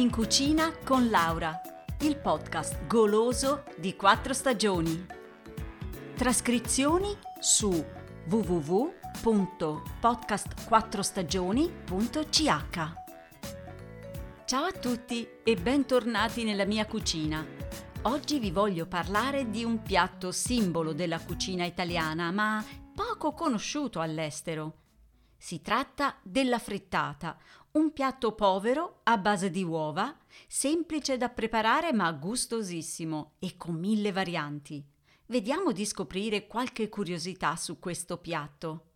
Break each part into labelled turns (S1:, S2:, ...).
S1: In cucina con Laura, il podcast goloso di quattro stagioni. Trascrizioni su www.podcastquattrostagioni.ch. Ciao a tutti e bentornati nella mia cucina. Oggi vi voglio parlare di un piatto simbolo della cucina italiana, ma poco conosciuto all'estero. Si tratta della frittata, un piatto povero a base di uova, semplice da preparare ma gustosissimo e con mille varianti. Vediamo di scoprire qualche curiosità su questo piatto.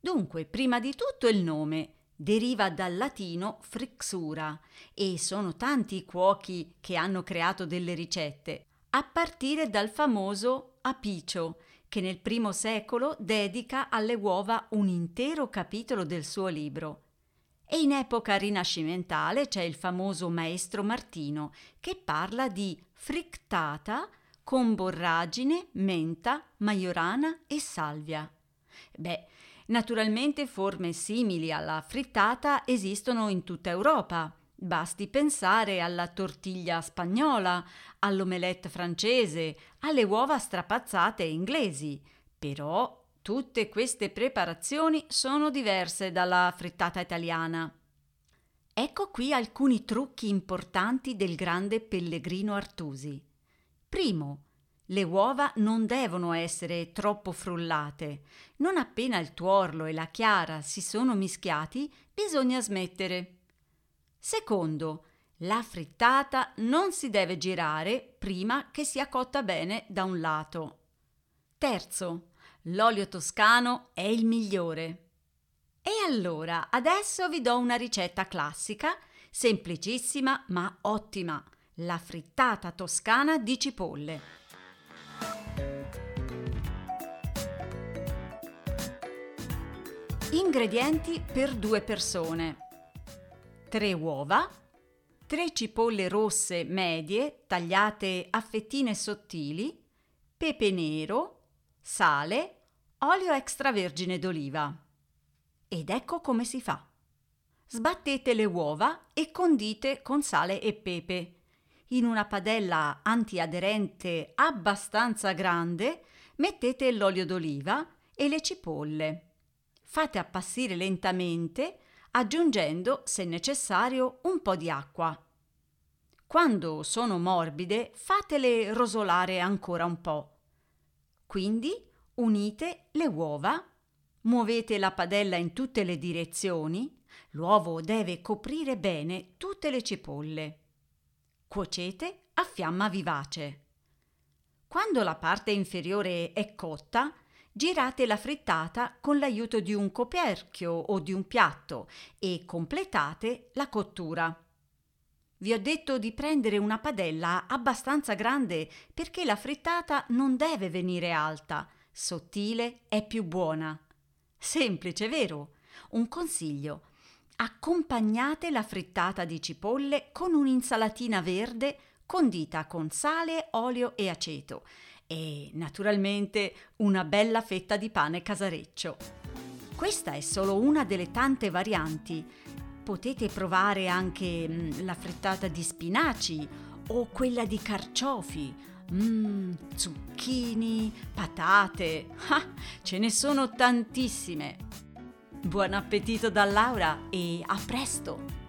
S1: Dunque, prima di tutto il nome deriva dal latino frixura e sono tanti i cuochi che hanno creato delle ricette, a partire dal famoso Apicio, che nel primo secolo dedica alle uova un intero capitolo del suo libro. E in epoca rinascimentale c'è il famoso maestro Martino che parla di frittata con borragine, menta, maiorana e salvia. Beh, naturalmente forme simili alla frittata esistono in tutta Europa. Basti pensare alla tortiglia spagnola, all'omelette francese, alle uova strapazzate inglesi. Però tutte queste preparazioni sono diverse dalla frittata italiana. Ecco qui alcuni trucchi importanti del grande Pellegrino Artusi. Primo, le uova non devono essere troppo frullate. Non appena il tuorlo e la chiara si sono mischiati, bisogna smettere. Secondo, la frittata non si deve girare prima che sia cotta bene da un lato. Terzo, l'olio toscano è il migliore. E allora, adesso vi do una ricetta classica, semplicissima ma ottima, la frittata toscana di cipolle. Ingredienti per due persone. 3 uova, 3 cipolle rosse medie tagliate a fettine sottili, pepe nero, sale, olio extravergine d'oliva. Ed ecco come si fa. Sbattete le uova e condite con sale e pepe. In una padella antiaderente abbastanza grande mettete l'olio d'oliva e le cipolle. Fate appassire lentamente aggiungendo, se necessario, un po' di acqua. Quando sono morbide, fatele rosolare ancora un po'. Quindi unite le uova, muovete la padella in tutte le direzioni, l'uovo deve coprire bene tutte le cipolle. Cuocete a fiamma vivace. Quando la parte inferiore è cotta, girate la frittata con l'aiuto di un coperchio o di un piatto e completate la cottura. Vi ho detto di prendere una padella abbastanza grande perché la frittata non deve venire alta, sottile è più buona. Semplice, vero? Un consiglio. Accompagnate la frittata di cipolle con un'insalatina verde condita con sale, olio e aceto e naturalmente una bella fetta di pane casareccio. Questa è solo una delle tante varianti. Potete provare anche mm, la frittata di spinaci o quella di carciofi. Mmm, zucchini, patate. Ah, ce ne sono tantissime. Buon appetito da Laura e a presto!